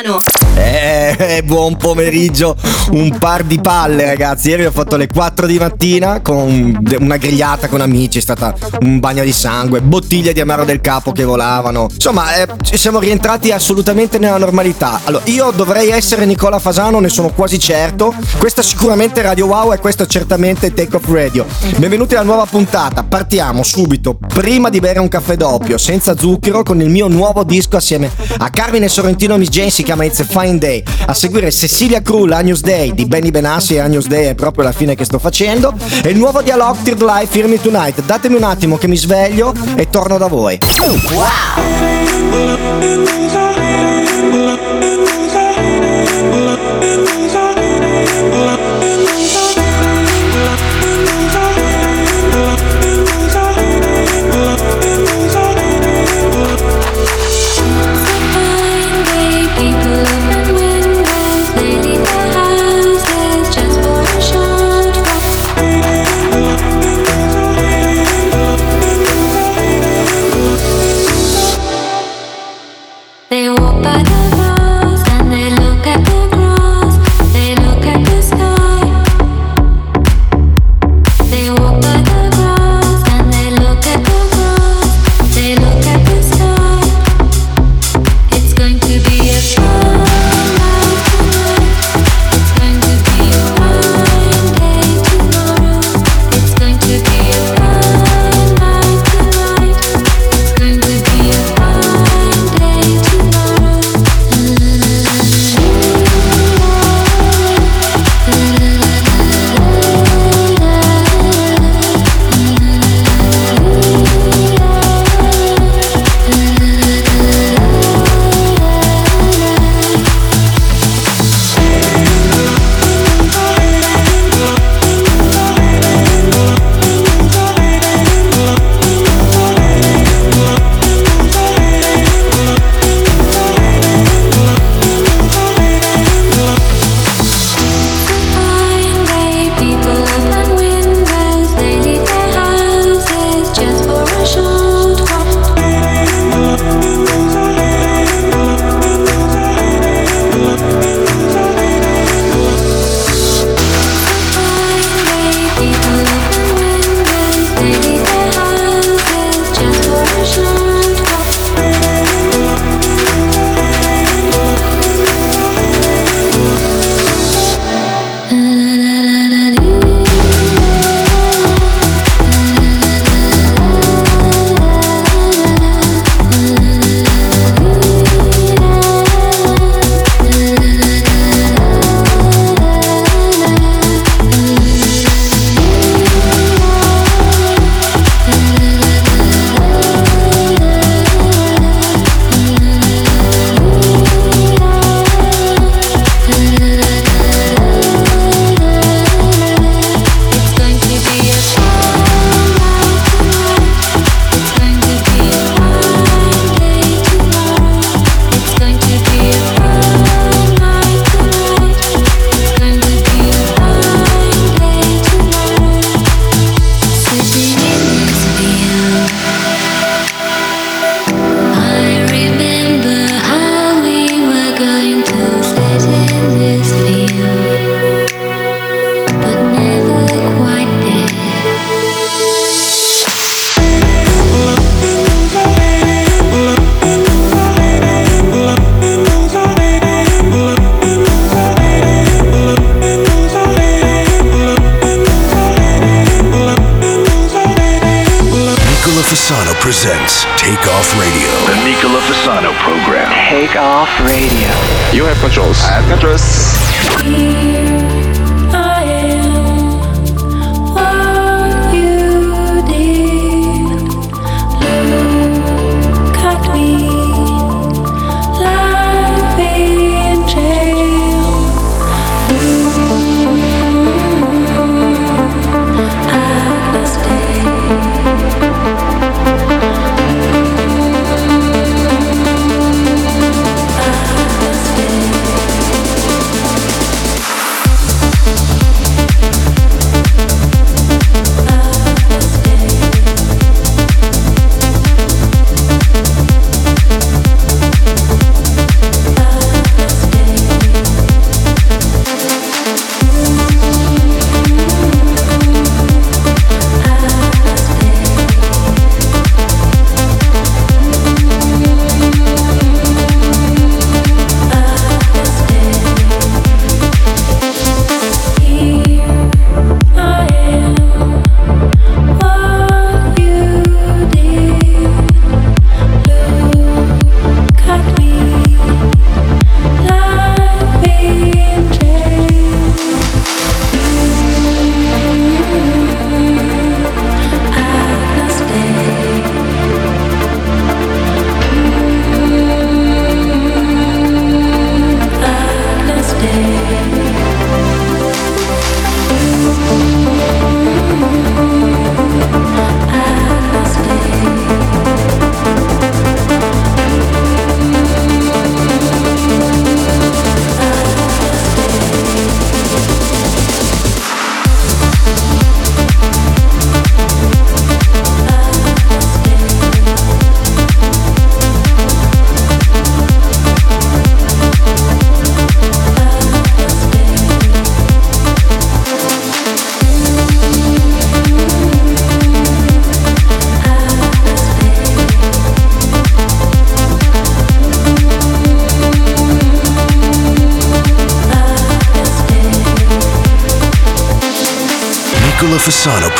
Fasano. Eh, buon pomeriggio. Un par di palle, ragazzi. Ieri ho fatto le 4 di mattina con una grigliata con amici. È stata un bagno di sangue, bottiglie di amaro del capo che volavano. Insomma, eh, siamo rientrati assolutamente nella normalità. Allora, io dovrei essere Nicola Fasano, ne sono quasi certo. Questa sicuramente Radio Wow e questo certamente Take Off Radio. Benvenuti alla nuova puntata. Partiamo subito, prima di bere un caffè doppio, senza zucchero, con il mio nuovo disco assieme a Carmine Sorrentino e Miss Jane, si chiama It's a Fine Day. A seguire Cecilia Krull, Agnus Day di Benny Benassi Agnus Day è proprio la fine che sto facendo. E il nuovo Dialogue Third Life, Fear Me Tonight. Datemi un attimo che mi sveglio e torno da voi. They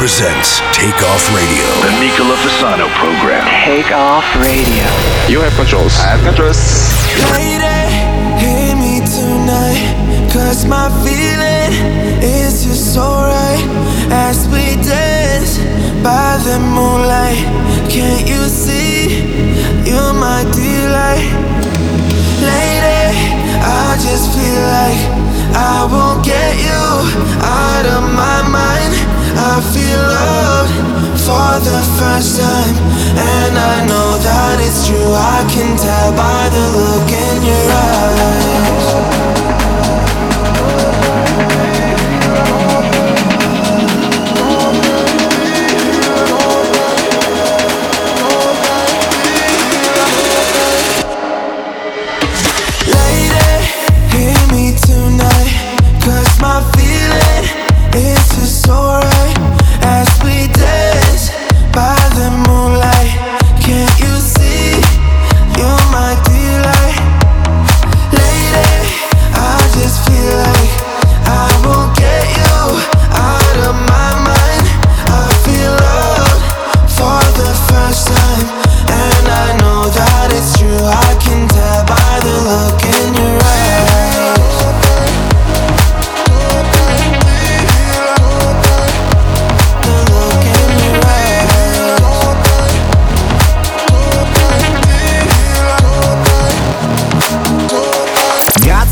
presents Take Off Radio. The Nicola Fasano program. Take off radio. You have controls. I have controls. Lady, hear me tonight. Cause my feeling is just alright. As we dance by the moonlight. Can't you see? You're my delight. Lady, I just feel like I won't get you out of my time, and I know that it's true. I can tell by the look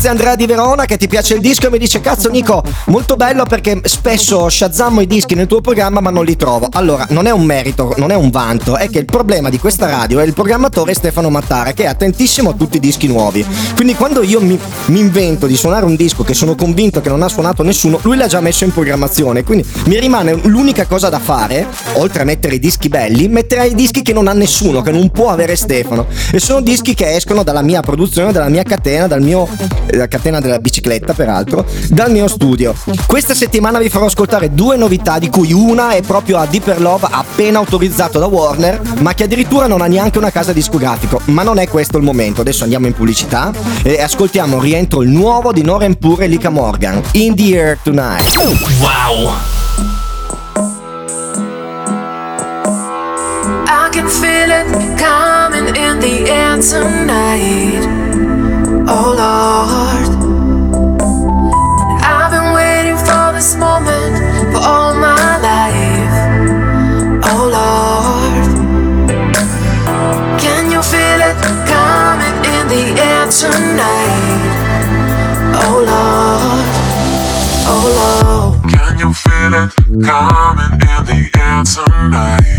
Andrea di Verona che ti piace il disco e mi dice cazzo Nico molto bello perché spesso shazammo i dischi nel tuo programma ma non li trovo. Allora non è un merito, non è un vanto, è che il problema di questa radio è il programmatore Stefano Mattara che è attentissimo a tutti i dischi nuovi. Quindi quando io mi, mi invento di suonare un disco che sono convinto che non ha suonato nessuno, lui l'ha già messo in programmazione. Quindi mi rimane l'unica cosa da fare, oltre a mettere i dischi belli, mettere i dischi che non ha nessuno, che non può avere Stefano. E sono dischi che escono dalla mia produzione, dalla mia catena, dal mio la catena della bicicletta peraltro, dal mio studio. Questa settimana vi farò ascoltare due novità di cui una è proprio a Deeper Love appena autorizzato da Warner, ma che addirittura non ha neanche una casa discografico. Ma non è questo il momento, adesso andiamo in pubblicità e ascoltiamo rientro il nuovo di Noren Pure e Lika Morgan, In the Air Tonight. I can feel it coming in the air tonight. Oh Lord. I've been waiting for this moment for all my life. Oh Lord. Can you feel it coming in the air tonight? Oh Lord. Oh Lord. Can you feel it coming in the air tonight?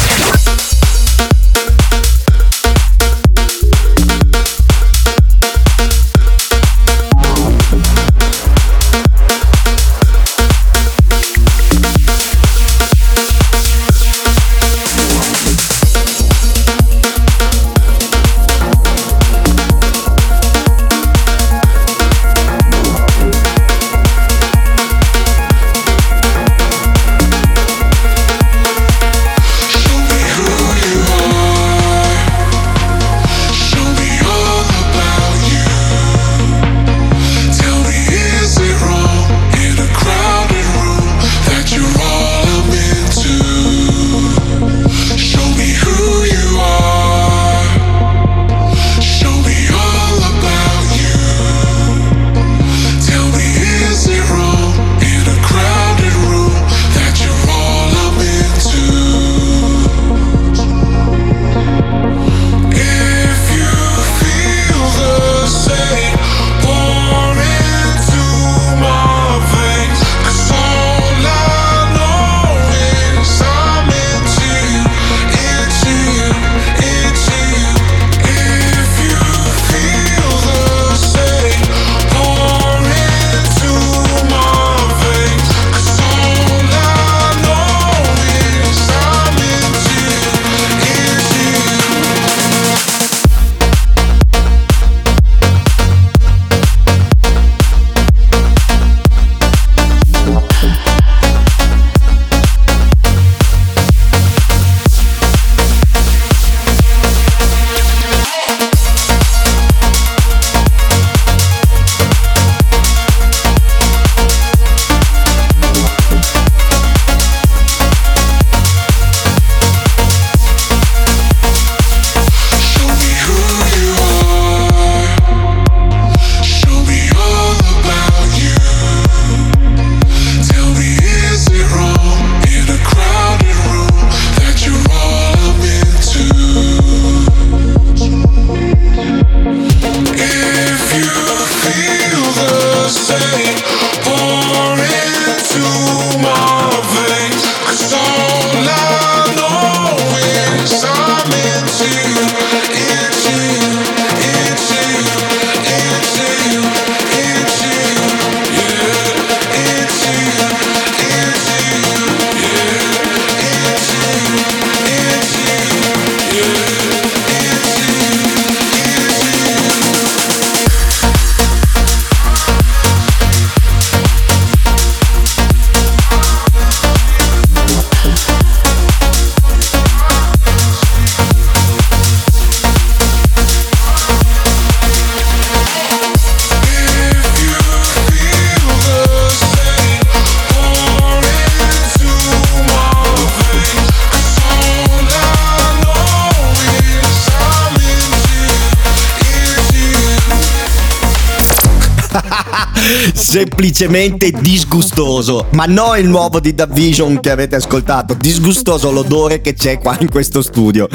Semplicemente disgustoso. Ma non il nuovo di Da Vision che avete ascoltato, disgustoso l'odore che c'è qua in questo studio.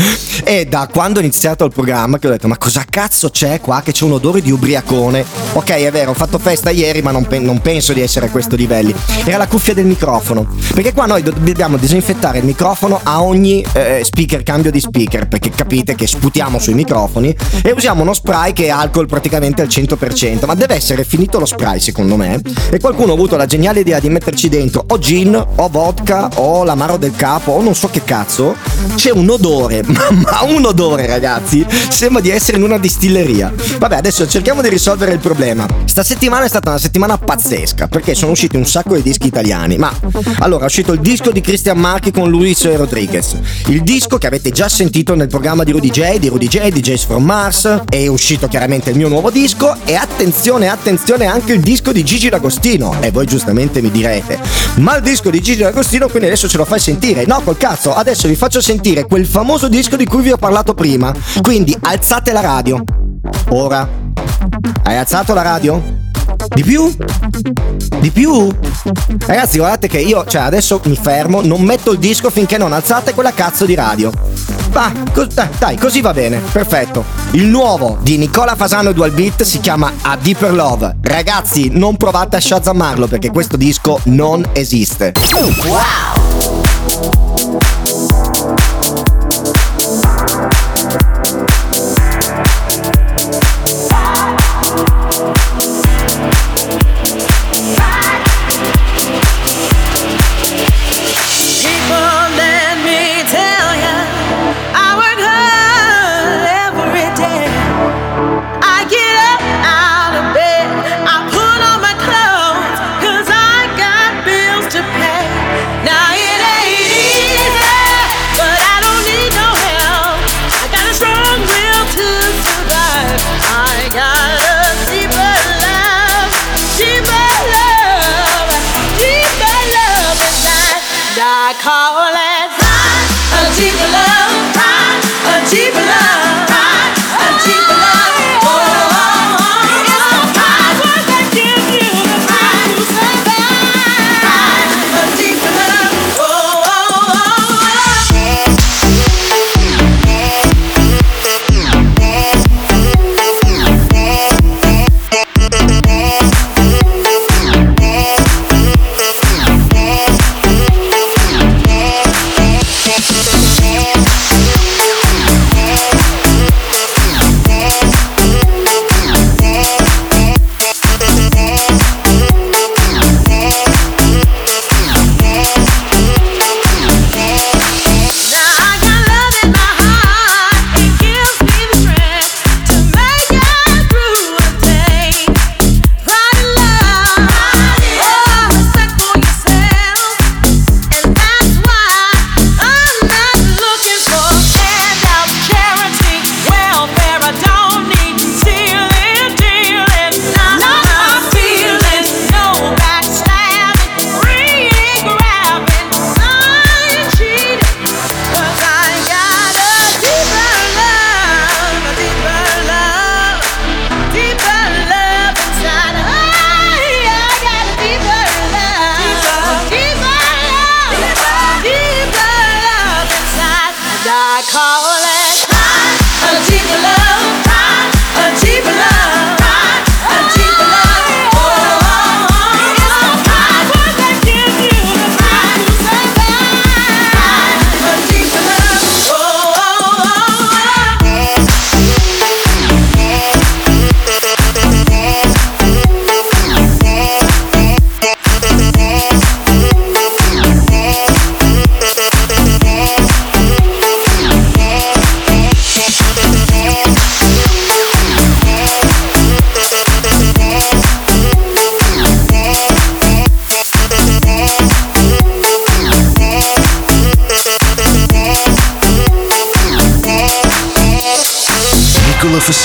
E da quando ho iniziato il programma che ho detto ma cosa cazzo c'è qua che c'è un odore di ubriacone. Ok è vero, ho fatto festa ieri ma non, pe- non penso di essere a questo livelli. Era la cuffia del microfono. Perché qua noi do- dobbiamo disinfettare il microfono a ogni eh, speaker, cambio di speaker. Perché capite che sputiamo sui microfoni e usiamo uno spray che è alcol praticamente al 100%. Ma deve essere finito lo spray secondo me. E qualcuno ha avuto la geniale idea di metterci dentro o gin, o vodka, o l'amaro del capo, o non so che cazzo. C'è un odore, ma, un odore ragazzi. Sembra di essere in una distilleria. Vabbè, adesso cerchiamo di risolvere il problema. Sta settimana è stata una settimana pazzesca perché sono usciti un sacco di dischi italiani. Ma allora è uscito il disco di Christian Marchi con Luis Rodriguez. Il disco che avete già sentito nel programma di Rudy J, di Rudy J, DJs from Mars. È uscito chiaramente il mio nuovo disco. E attenzione, attenzione anche il disco di Gigi D'Agostino. E voi giustamente mi direte: Ma il disco di Gigi D'Agostino, quindi adesso ce lo fai sentire? No, col cazzo, adesso vi faccio sentire quel famoso disco di cui vi ho parlato prima. Quindi alzate la radio. Ora. Hai alzato la radio? Di più? Di più? Ragazzi, guardate che io, cioè, adesso mi fermo, non metto il disco finché non alzate quella cazzo di radio. Ma co- dai, eh, dai, così va bene, perfetto. Il nuovo di Nicola Fasano e Dual Beat si chiama A Deeper Love. Ragazzi, non provate a shazzamarlo perché questo disco non esiste. Wow!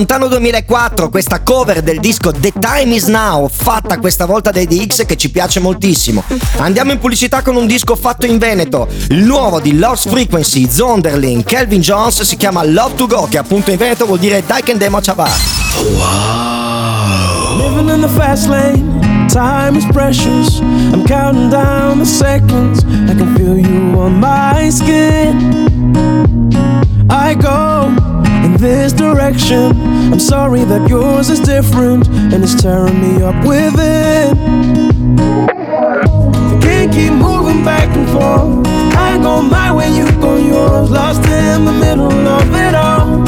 Lontano 2004 questa cover del disco The Time Is Now, fatta questa volta dai DX che ci piace moltissimo. Andiamo in pubblicità con un disco fatto in Veneto, il nuovo di Lost Frequency, Zonderling, Kelvin Jones, si chiama Love to Go, che appunto in Veneto vuol dire Dai che andiamo a ciavar. Living in the fast lane, time is precious. I'm counting down the seconds. I can feel you on my skin. I go in this direction. I'm sorry that yours is different and it's tearing me up within. I can't keep moving back and forth. I go my way, you go yours. Lost in the middle of it all.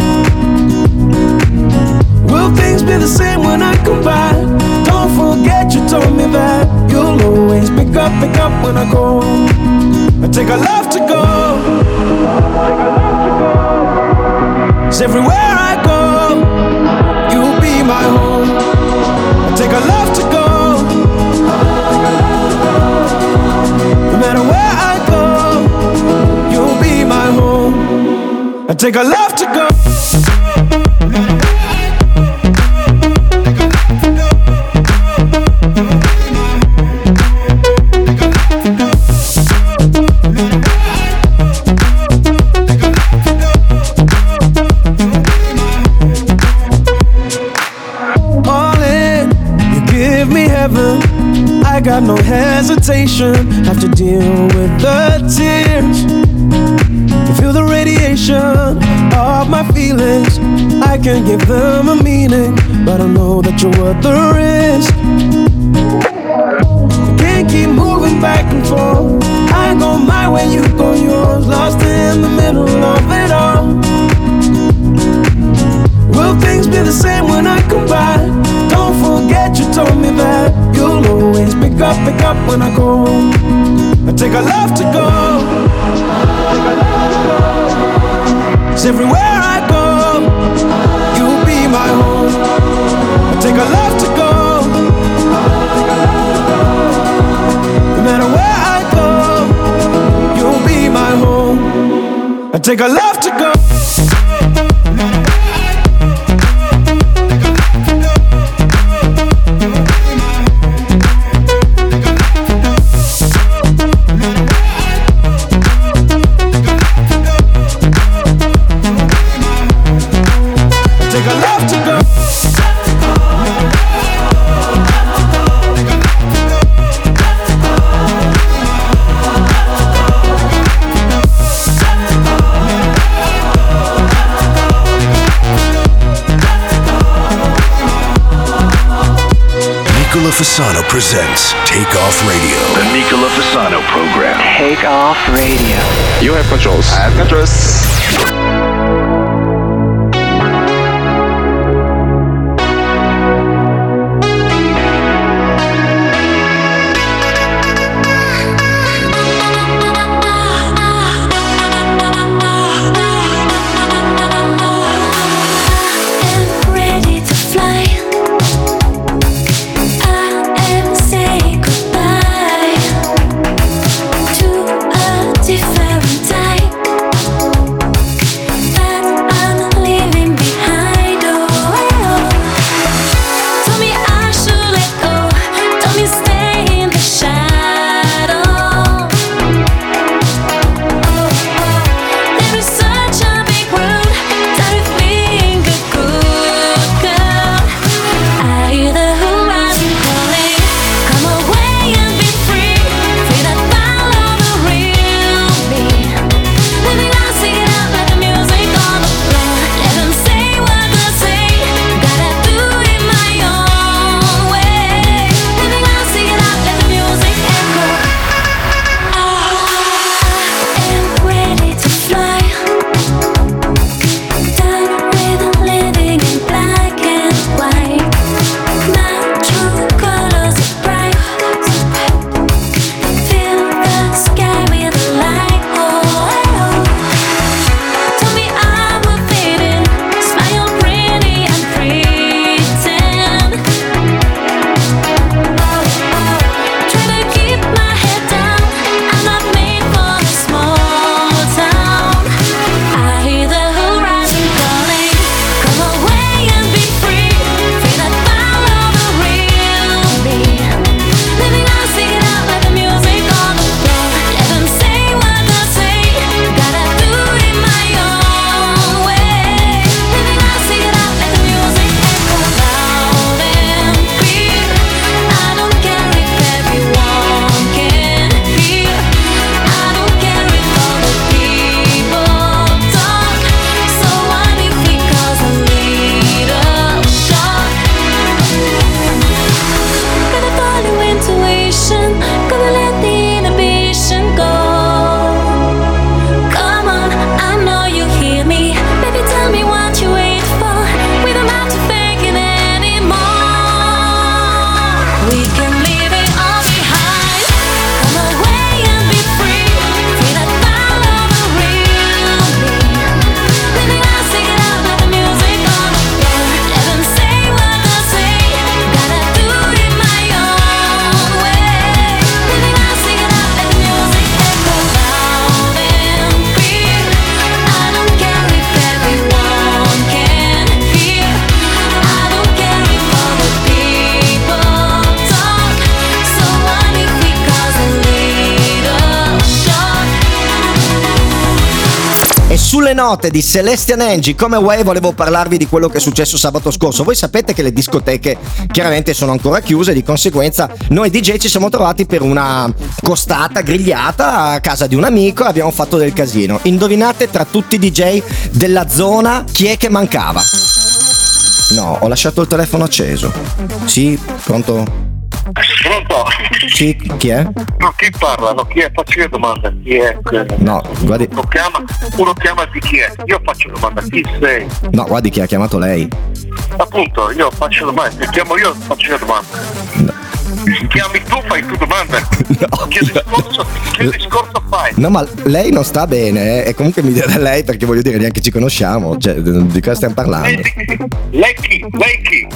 Will things be the same when I come back? Don't forget you told me that you'll always pick up, pick up when I go. I take a love to go. 'Cause everywhere I go, my home. I take a love to go. No matter where I go, you'll be my home. I take a love to go. Hesitation. Have to deal with the tears. Feel the radiation of my feelings. I can give them a meaning, but I know that you're worth the risk. Can't keep moving back and forth. I go my way, you go yours. Lost in the middle controls. I have controls. Note di Celestian Angie come Way volevo parlarvi di quello che è successo sabato scorso. Voi sapete che le discoteche chiaramente sono ancora chiuse, di conseguenza noi DJ ci siamo trovati per una costata grigliata a casa di un amico e abbiamo fatto del casino. Indovinate tra tutti i DJ della zona chi è che mancava? No, ho lasciato il telefono acceso. Sì, pronto? Pronto? Sì, chi è? No, chi parla? No, chi è? Faccio io domanda. Chi è? No, guardi, Uno chiama, uno chiama di chi è? Io faccio domanda. Chi sei? no, guardi chi ha chiamato lei. Appunto, io faccio domanda. Ti chiamo io, faccio io domanda. Chiami tu, fai tu domanda. No, che, discorso, che discorso fai? No, ma lei non sta bene, eh, e comunque mi dirà lei perché voglio dire, neanche ci conosciamo, cioè, di cosa stiamo parlando? Lei, lei chi? Lei chi?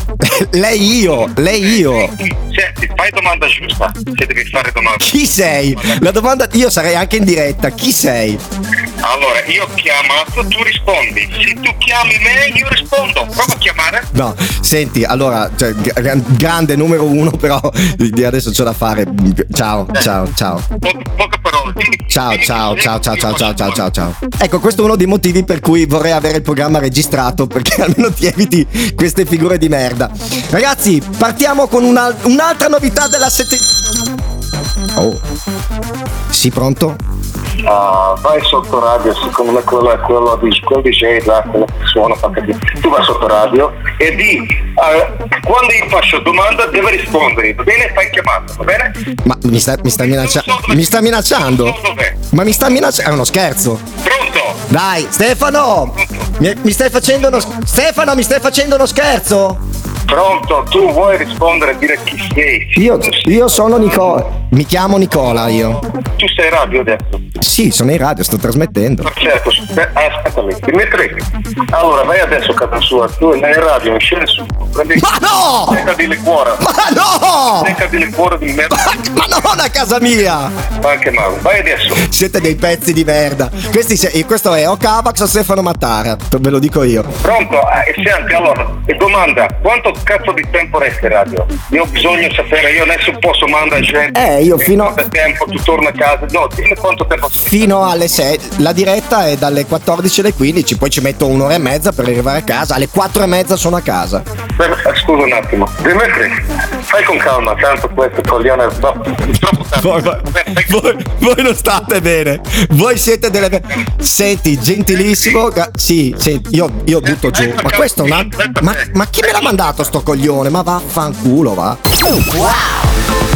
lei io, lei io. Senti, fai domanda giusta. Se devi fare domanda. Chi sei? La domanda, io sarei anche in diretta, chi sei? Allora, io ho chiamato, tu rispondi. Se tu chiami me, io rispondo. Prova a chiamare. No, senti, allora, cioè, gra- grande numero uno, però di adesso c'ho da fare. Ciao, ciao, ciao. Po- poche parole. Ciao, ciao, ciao, ciao, ciao, ciao, ciao, ciao, ciao. Ecco, questo è uno dei motivi per cui vorrei avere il programma registrato, perché almeno ti eviti queste figure di merda. Ragazzi, partiamo con una- un'altra novità della settimana. Oh. Sì, pronto? Ah, vai sotto radio, secondo me quello è quello di quel DJ là, quello che suona, fa capire. tu vai sotto radio e di ah, quando io faccio domanda deve rispondere, va bene? Fai chiamata, va bene? Ma mi sta, mi sta minacciando? Mi sta minacciando? Ma mi sta minacciando? È uno scherzo. Pronto? Dai, Stefano! Mi, mi stai facendo uno Stefano, mi stai facendo uno scherzo? Pronto, tu vuoi rispondere e dire chi sei? Io, io sono Nicola. Mi chiamo Nicola io. Tu sei radio adesso. Sì, sono in radio, sto trasmettendo. Certo, aspe- aspettami, Dimitri. Allora vai adesso a casa sua, tu nel radio, non scendi su, prendi Ma no! Secca di liquore, Ma no! secca di liquore di merda, Ma non a casa mia! ma anche mago. Vai adesso. Siete dei pezzi di merda. Questi, se- questo è o Cavax o Stefano Mattara, ve lo dico io. Pronto? Eh, senti, allora, e domanda, quanto cazzo di tempo resti in radio? Io ho bisogno di sapere, io adesso posso mandare gente. Eh, io fino- Quanto tempo tu torni a casa? No, dimmi quanto tempo Fino alle 6. La diretta è dalle 14 alle 15, poi ci metto un'ora e mezza per arrivare a casa. Alle 4 e mezza sono a casa. Eh, Scusa un attimo. Dimitri, fai con calma, tanto questo coglione va troppo tanto. Voi, voi- voi non state bene. Voi siete delle. Senti, gentilissimo. ga- Sì, senti, io, io butto giù. Ma questo è un altro. Ma, ma chi me l'ha mandato sto coglione? Ma vaffanculo, va. Sunshine.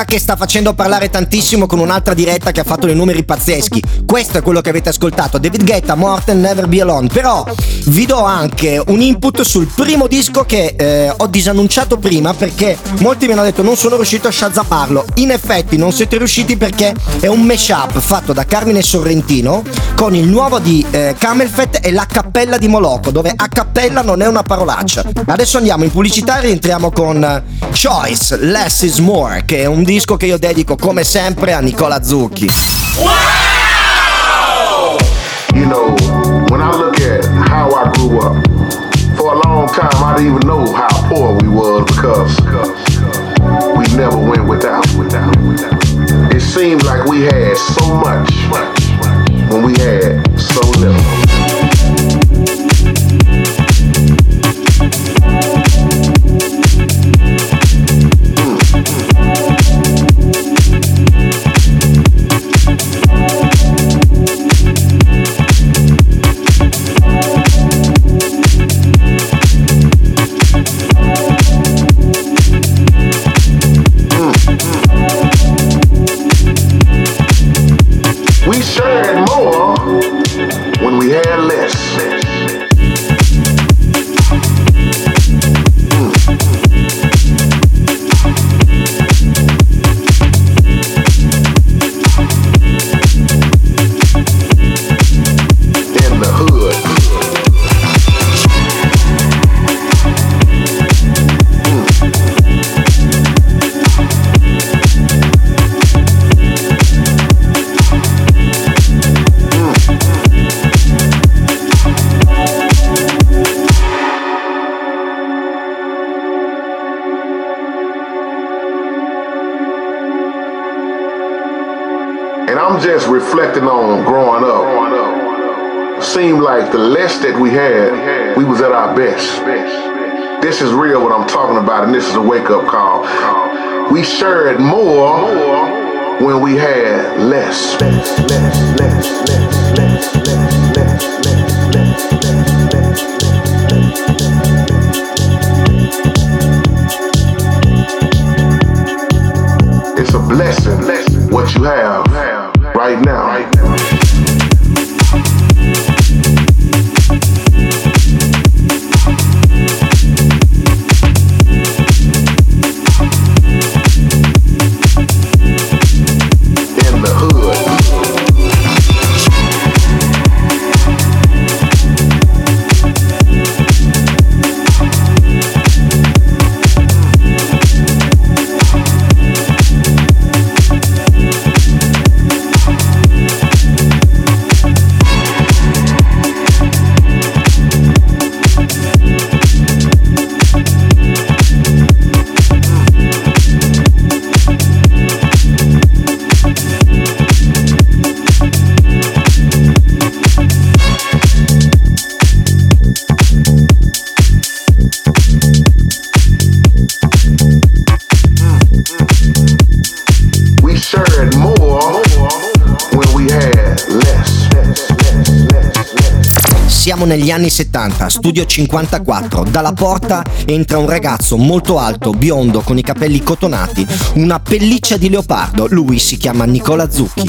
David Guetta che sta facendo parlare tantissimo con un'altra diretta che ha fatto dei numeri pazzeschi. Questo è quello che avete ascoltato. David Guetta, Morten Never Be Alone. Però vi do anche un input sul primo disco che eh, ho disannunciato prima perché molti mi hanno detto non sono riuscito a shazzaparlo. In effetti non siete riusciti perché è un mashup fatto da Carmine Sorrentino con il nuovo di eh, Camelfett e la cappella di Moloco, dove a cappella non è una parolaccia. Adesso andiamo in pubblicità e rientriamo con eh, Choice, Less is More, che è un disco che io dedico come sempre a Nicola Zucchi. You know, when I look at how I grew up, for a long time I didn't even know how poor we was because we never went without. It seemed like we had so much when we had so little. We shared more when we had less. It's a negli anni 70, studio 54. Dalla porta entra un ragazzo molto alto, biondo, con i capelli cotonati, una pelliccia di leopardo. Lui si chiama Nicola Zucchi.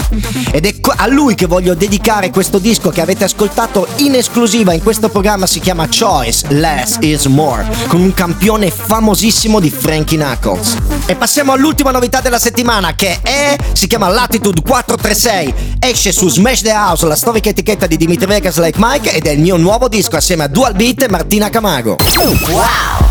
Ed è a lui che voglio dedicare questo disco che avete ascoltato in esclusiva in questo programma. Si chiama Choice Less is More, con un campione famosissimo di Frankie Knuckles. E passiamo all'ultima novità della settimana che è. si chiama Latitude 436. Esce su Smash the House, la storica etichetta di Dimitri Vegas Like Mike ed è il mio nuovo disco assieme a Dual Beat e Martina Camago. Wow!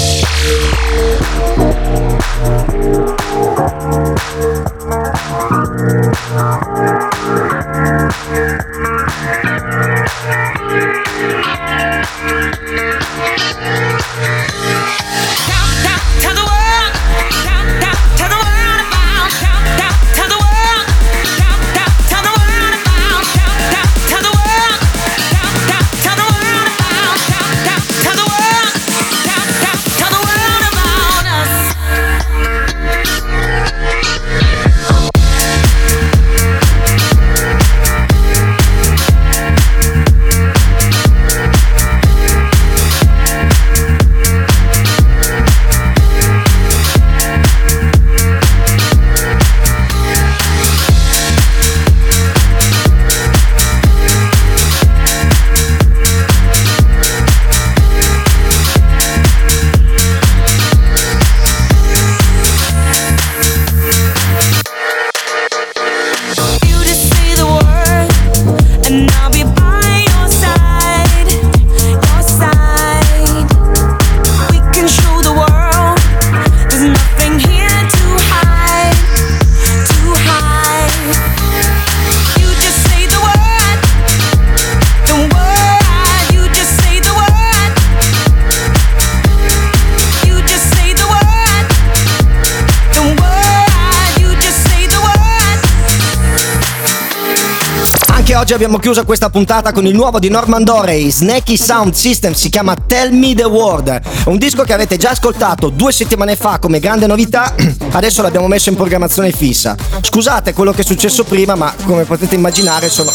Oggi abbiamo chiuso questa puntata con il nuovo di Norman Dorey, Snaky Sound System, si chiama Tell Me the Word. È un disco che avete già ascoltato due settimane fa come grande novità, adesso l'abbiamo messo in programmazione fissa. Scusate quello che è successo prima, ma come potete immaginare sono...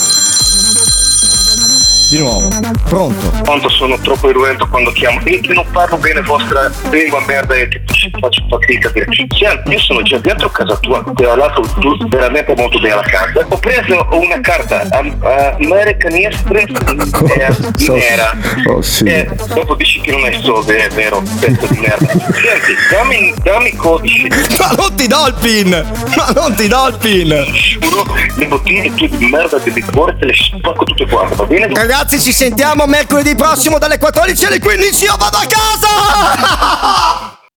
Di nuovo, pronto? Quanto sono troppo irruento quando chiamo e non parlo bene vostra lingua merda e che faccio fatica a dire Senti, io sono già dentro casa tua ti ho dato tu veramente molto bene la carta ho preso una carta uh, American Express eh, nera Oh, sì. e dopo dici che non hai soldi è vero pezzo di merda senti dammi, dammi il codice Ma non ti do il pin! Ma non ti do il pin! le bottiglie tue di merda di liquore te le spacco tutte quante va bene? Ragazzi, ci sentiamo mercoledì prossimo dalle 14 alle 15. Io vado a casa!